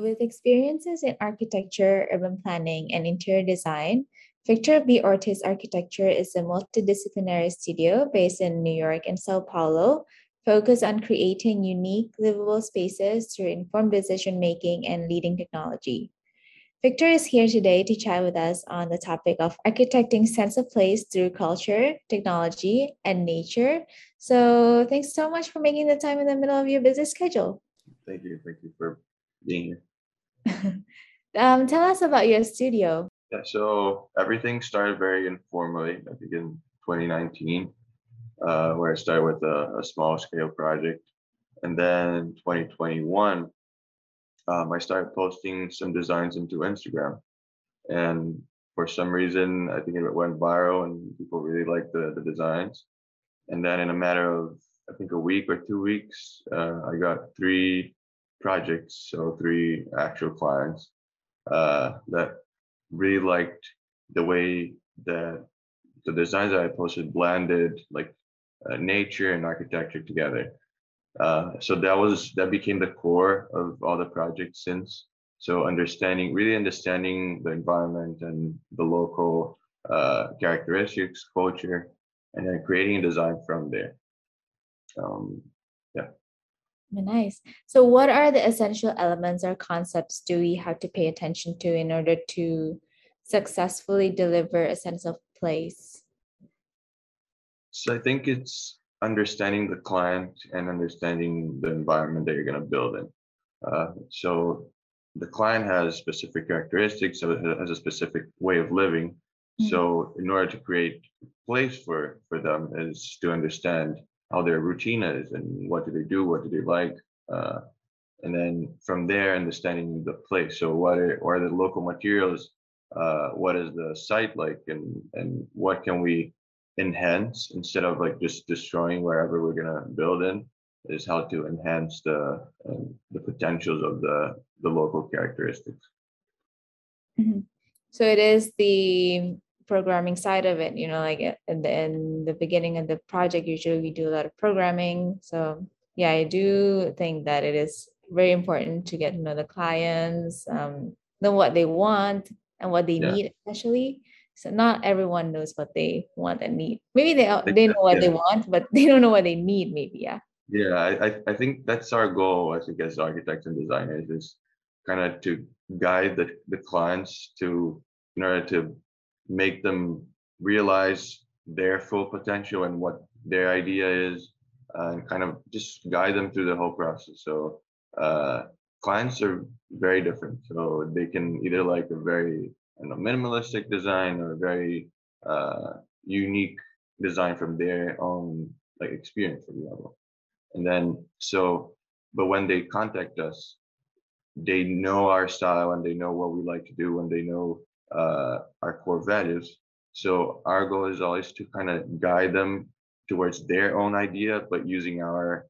With experiences in architecture, urban planning, and interior design, Victor B. Ortiz Architecture is a multidisciplinary studio based in New York and Sao Paulo, focused on creating unique, livable spaces through informed decision making and leading technology. Victor is here today to chat with us on the topic of architecting sense of place through culture, technology, and nature. So, thanks so much for making the time in the middle of your busy schedule. Thank you. Thank you for being here. um, tell us about your studio. Yeah, so everything started very informally, I think in 2019, uh, where I started with a, a, small scale project. And then 2021, um, I started posting some designs into Instagram. And for some reason, I think it went viral and people really liked the, the designs. And then in a matter of, I think, a week or two weeks, uh, I got three projects, so three actual clients uh, that really liked the way that the designs that I posted blended like uh, nature and architecture together. Uh, so that was that became the core of all the projects since. So understanding, really understanding the environment and the local uh, characteristics, culture, and then creating a design from there. Um. Nice. So, what are the essential elements or concepts do we have to pay attention to in order to successfully deliver a sense of place? So, I think it's understanding the client and understanding the environment that you're going to build in. Uh, so, the client has specific characteristics, so it has a specific way of living. Mm-hmm. So, in order to create a place for for them, is to understand how their routine is and what do they do, what do they like, uh, and then from there understanding the place. So what are, what are the local materials? Uh, what is the site like, and and what can we enhance instead of like just destroying wherever we're gonna build in? Is how to enhance the um, the potentials of the the local characteristics. Mm-hmm. So it is the programming side of it you know like in the, in the beginning of the project usually we do a lot of programming so yeah i do think that it is very important to get to know the clients um, know what they want and what they yeah. need especially so not everyone knows what they want and need maybe they they know what yeah. they want but they don't know what they need maybe yeah yeah i i think that's our goal i think as architects and designers is kind of to guide the, the clients to in order to make them realize their full potential and what their idea is uh, and kind of just guide them through the whole process. So uh, clients are very different. So they can either like a very you know, minimalistic design or a very uh, unique design from their own like experience for example and then so but when they contact us they know our style and they know what we like to do and they know uh, our core values. So our goal is always to kind of guide them towards their own idea, but using our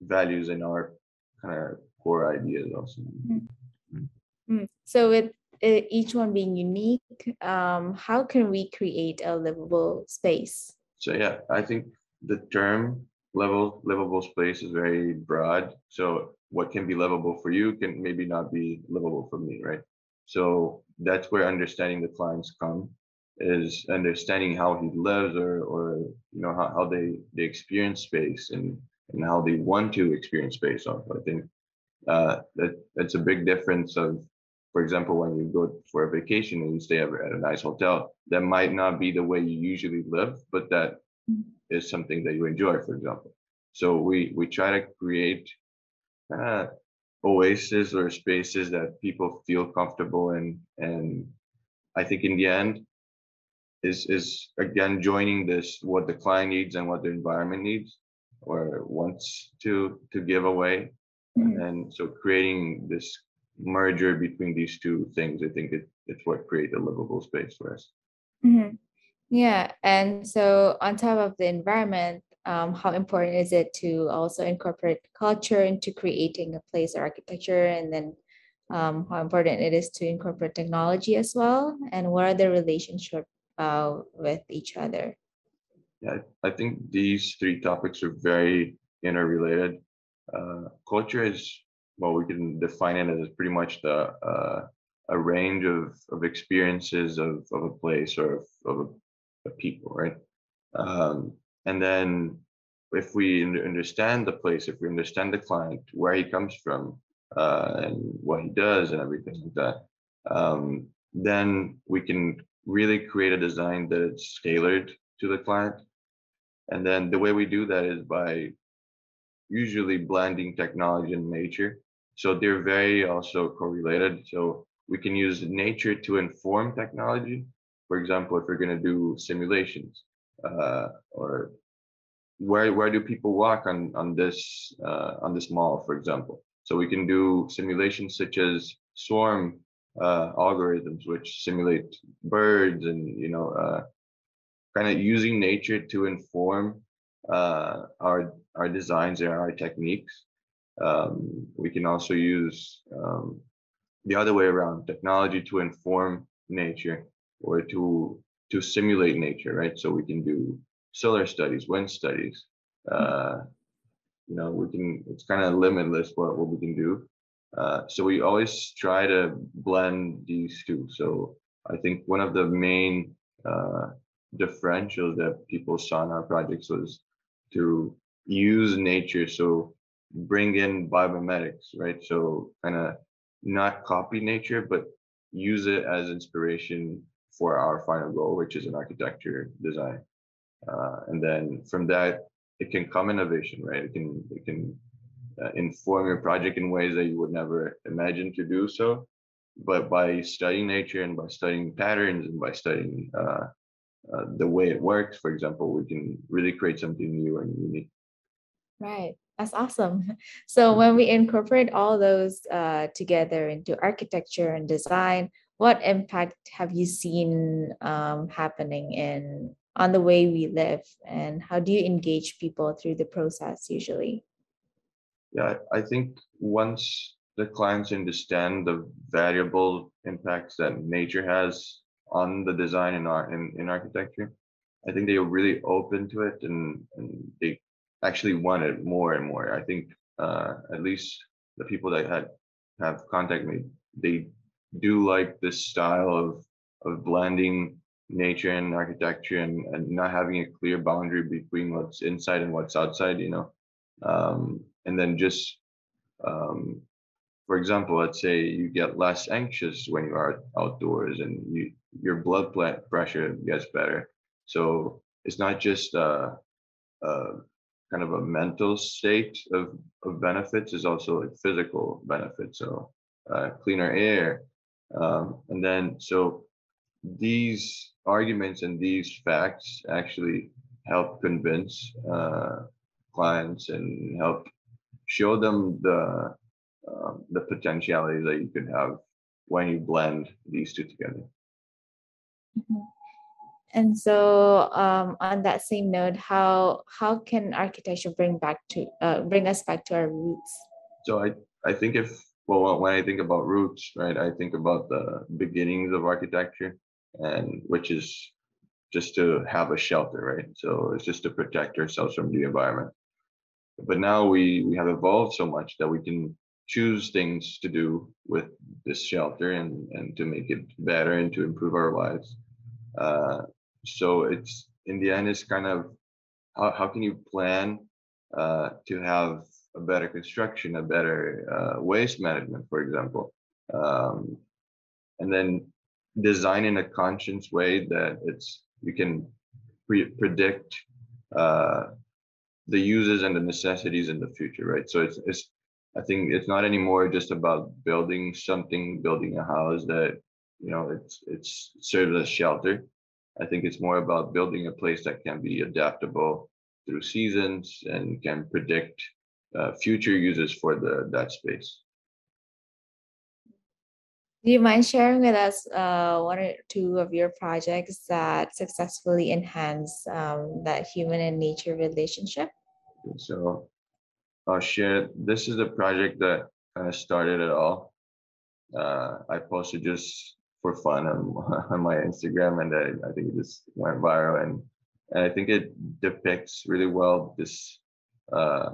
values and our kind of core ideas also. Mm-hmm. Mm. So with each one being unique, um, how can we create a livable space? So yeah, I think the term level livable space is very broad. So what can be livable for you can maybe not be livable for me, right? So that's where understanding the clients come is understanding how he lives or or you know how, how they they experience space and and how they want to experience space also. I think uh, that that's a big difference of for example when you go for a vacation and you stay at a nice hotel that might not be the way you usually live but that is something that you enjoy for example so we we try to create uh, oases or spaces that people feel comfortable in and i think in the end is is again joining this what the client needs and what the environment needs or wants to to give away mm-hmm. and so creating this merger between these two things i think it, it's what create a livable space for us mm-hmm. yeah and so on top of the environment um, how important is it to also incorporate culture into creating a place or architecture? And then um, how important it is to incorporate technology as well? And what are the relationship uh, with each other? Yeah i think these three topics are very interrelated. Uh, culture is well, we can define it as pretty much the uh, a range of, of experiences of, of a place or of, of a, a people, right? Um, and then if we understand the place, if we understand the client, where he comes from, uh, and what he does, and everything like that, um, then we can really create a design that is tailored to the client. And then the way we do that is by usually blending technology and nature. So they're very also correlated. So we can use nature to inform technology. For example, if we're going to do simulations, uh, or where where do people walk on on this uh, on this mall, for example. So we can do simulations such as swarm uh, algorithms, which simulate birds, and you know, uh, kind of using nature to inform uh, our our designs and our techniques. Um, we can also use um, the other way around technology to inform nature or to to simulate nature right? So we can do solar studies wind studies uh, you know we can it's kind of limitless what, what we can do. Uh, so we always try to blend these two. So i think one of the main uh, differentials that people saw in our projects was to use nature. So bring in biomimetics right? So kind of not copy nature, but use it as inspiration for our final goal, which is an architecture design. Uh, and then from that, it can come innovation, right? It can it can uh, inform your project in ways that you would never imagine to do so. But by studying nature and by studying patterns and by studying uh, uh the way it works, for example, we can really create something new and unique. Right. That's awesome. So when we incorporate all those uh, together into architecture and design, what impact have you seen um, happening in on the way we live, and how do you engage people through the process usually? Yeah, I think once the clients understand the variable impacts that nature has on the design in art in, in architecture, I think they are really open to it and, and they actually want it more and more. I think uh, at least the people that had have contacted me, they do like this style of of blending nature and architecture and, and not having a clear boundary between what's inside and what's outside, you know. Um, and then just um, for example, let's say you get less anxious when you are outdoors and you your blood pressure gets better. So it's not just uh, uh, kind of a mental state of, of benefits is also like physical benefits. So uh, cleaner air. Um, and then, so these arguments and these facts actually help convince uh, clients and help show them the uh, the potentiality that you can have when you blend these two together. Mm-hmm. And so, um, on that same note, how how can architecture bring back to uh, bring us back to our roots? So I I think if well when I think about roots, right, I think about the beginnings of architecture, and which is just to have a shelter, right? So it's just to protect ourselves from the environment. But now we we have evolved so much that we can choose things to do with this shelter and and to make it better and to improve our lives. Uh, so it's in the end it's kind of how, how can you plan uh, to have a better construction a better uh, waste management for example. Um, and then design in a conscious way that it's you can pre- predict uh, the uses and the necessities in the future right? So it's it's i think it's not anymore just about building something building a house that you know it's it's serves as shelter. I think it's more about building a place that can be adaptable through seasons and can predict uh, future uses for the that space. Do you mind sharing with us uh, one or two of your projects that successfully enhance um, that human and nature relationship? So I'll share. This is a project that kind of started it all. Uh, I posted just for fun on, on my Instagram, and I, I think it just went viral. And and I think it depicts really well this uh,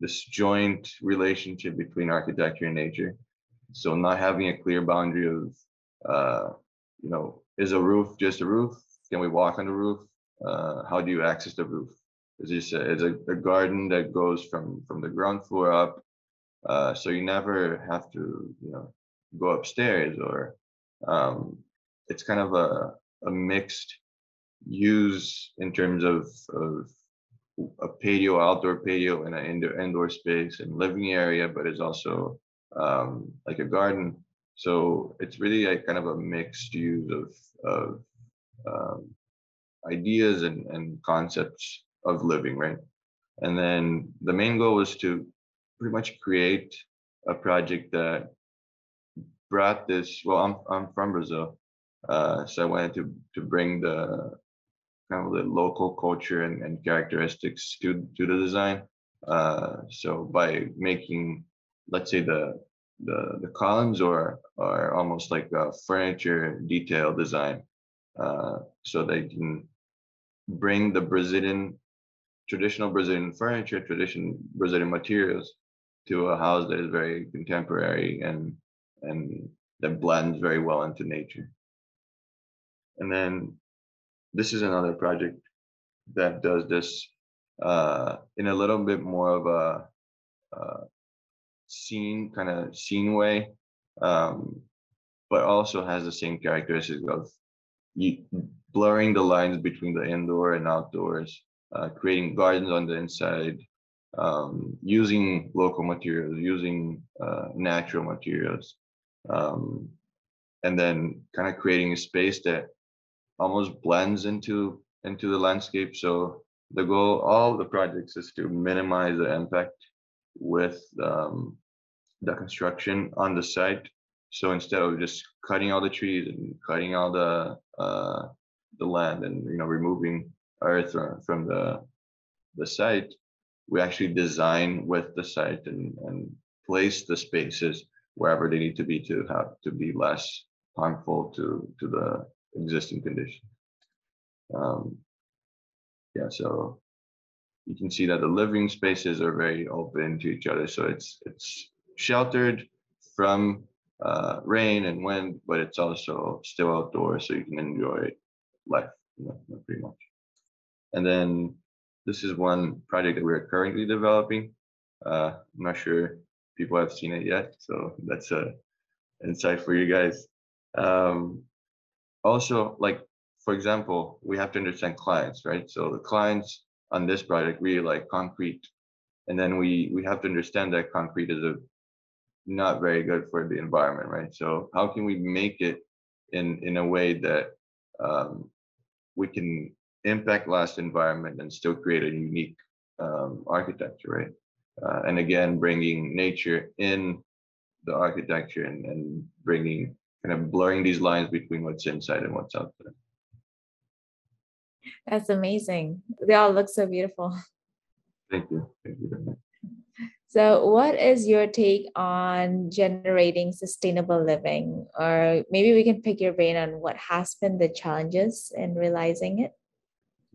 this joint relationship between architecture and nature. So not having a clear boundary of, uh, you know, is a roof just a roof? Can we walk on the roof? Uh, how do you access the roof? Is this a, a, a garden that goes from from the ground floor up? Uh, so you never have to, you know, go upstairs or um, it's kind of a, a mixed use in terms of, of a patio, outdoor patio, and an indoor indoor space and living area, but it's also um, like a garden. So it's really like kind of a mixed use of of um, ideas and, and concepts of living, right? And then the main goal was to pretty much create a project that brought this. Well, I'm I'm from Brazil, uh, so I wanted to to bring the kind of the local culture and, and characteristics to to the design. Uh, so by making, let's say the the the columns or are almost like a furniture detail design, uh, so they can bring the Brazilian traditional Brazilian furniture, traditional Brazilian materials to a house that is very contemporary and and that blends very well into nature. And then this is another project that does this uh, in a little bit more of a uh, scene kind of scene way, um, but also has the same characteristics of you, blurring the lines between the indoor and outdoors, uh, creating gardens on the inside, um, using local materials, using uh, natural materials, um, and then kind of creating a space that almost blends into into the landscape. So the goal, all the projects, is to minimize the impact with um, the construction on the site. So instead of just cutting all the trees and cutting all the uh, the land and you know removing earth from the the site, we actually design with the site and, and place the spaces wherever they need to be to have to be less harmful to to the existing condition. Um, yeah, so you can see that the living spaces are very open to each other. So it's it's sheltered from uh, rain and wind, but it's also still outdoors, so you can enjoy life, you know, pretty much. And then this is one project that we're currently developing. Uh, I'm not sure people have seen it yet, so that's a insight for you guys. Um, also, like for example, we have to understand clients, right? So the clients on this project really like concrete, and then we we have to understand that concrete is a not very good for the environment, right? So how can we make it in in a way that um, we can impact last environment and still create a unique um, architecture, right? Uh, and again, bringing nature in the architecture and, and bringing kind of blurring these lines between what's inside and what's out there. That's amazing. They all look so beautiful. Thank you. Thank you very much. So, what is your take on generating sustainable living? Or maybe we can pick your brain on what has been the challenges in realizing it.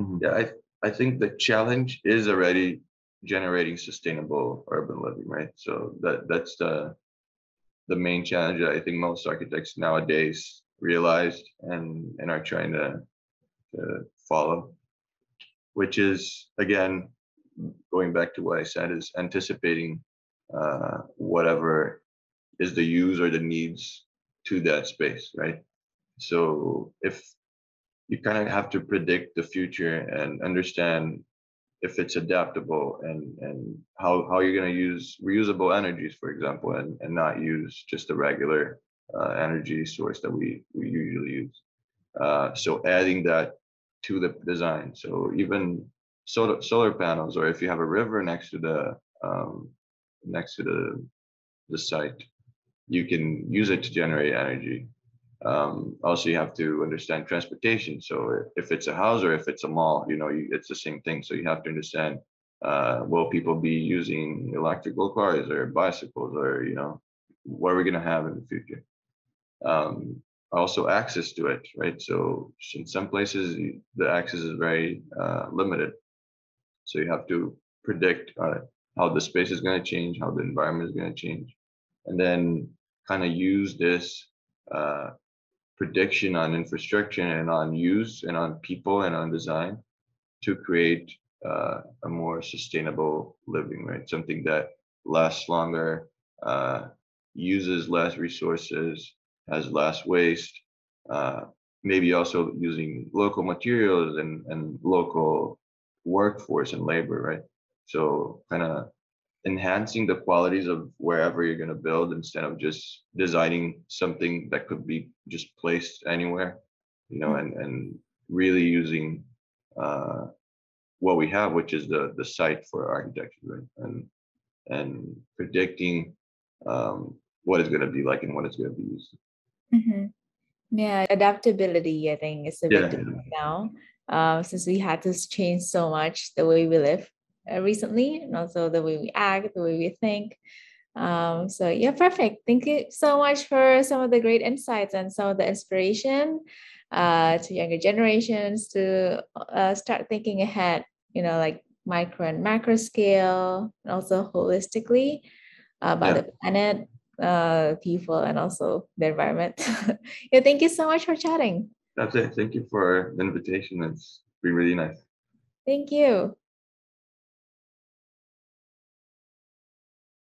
Mm-hmm. Yeah, I, I think the challenge is already generating sustainable urban living, right? So that that's the the main challenge that I think most architects nowadays realized and and are trying to, to follow, which is again going back to what I said is anticipating uh, whatever is the use or the needs to that space, right? So if you kind of have to predict the future and understand if it's adaptable and and how how you're going to use reusable energies for example and and not use just a regular uh, energy source that we we usually use. Uh, so adding that to the design. So even solar solar panels or if you have a river next to the um, next to the the site you can use it to generate energy um, also you have to understand transportation. So if it's a house or if it's a mall you know you, it's the same thing. So you have to understand uh, will people be using electrical cars or bicycles or you know what are we going to have in the future? Um, also access to it right? So in some places the access is very uh, limited. So you have to predict uh, how the space is going to change, how the environment is going to change, and then kind of use this uh, prediction on infrastructure and on use and on people and on design to create uh, a more sustainable living, right? Something that lasts longer, uh, uses less resources, has less waste, uh, maybe also using local materials and, and local workforce and labor, right? So kind of enhancing the qualities of wherever you're going to build instead of just designing something that could be just placed anywhere, you know, and, and really using uh, what we have, which is the the site for architecture, right? And and predicting um, what it's going to be like and what it's going to be used. Mm-hmm. Yeah, adaptability, I think, is a big yeah, now. Um, since we had to change so much the way we live uh, recently, and also the way we act, the way we think. Um, so yeah, perfect. Thank you so much for some of the great insights and some of the inspiration uh, to younger generations to uh, start thinking ahead. You know, like micro and macro scale, and also holistically uh, about yeah. the planet uh, people and also the environment. yeah, thank you so much for chatting. That's it. Thank you for the invitation. It's been really nice. Thank you.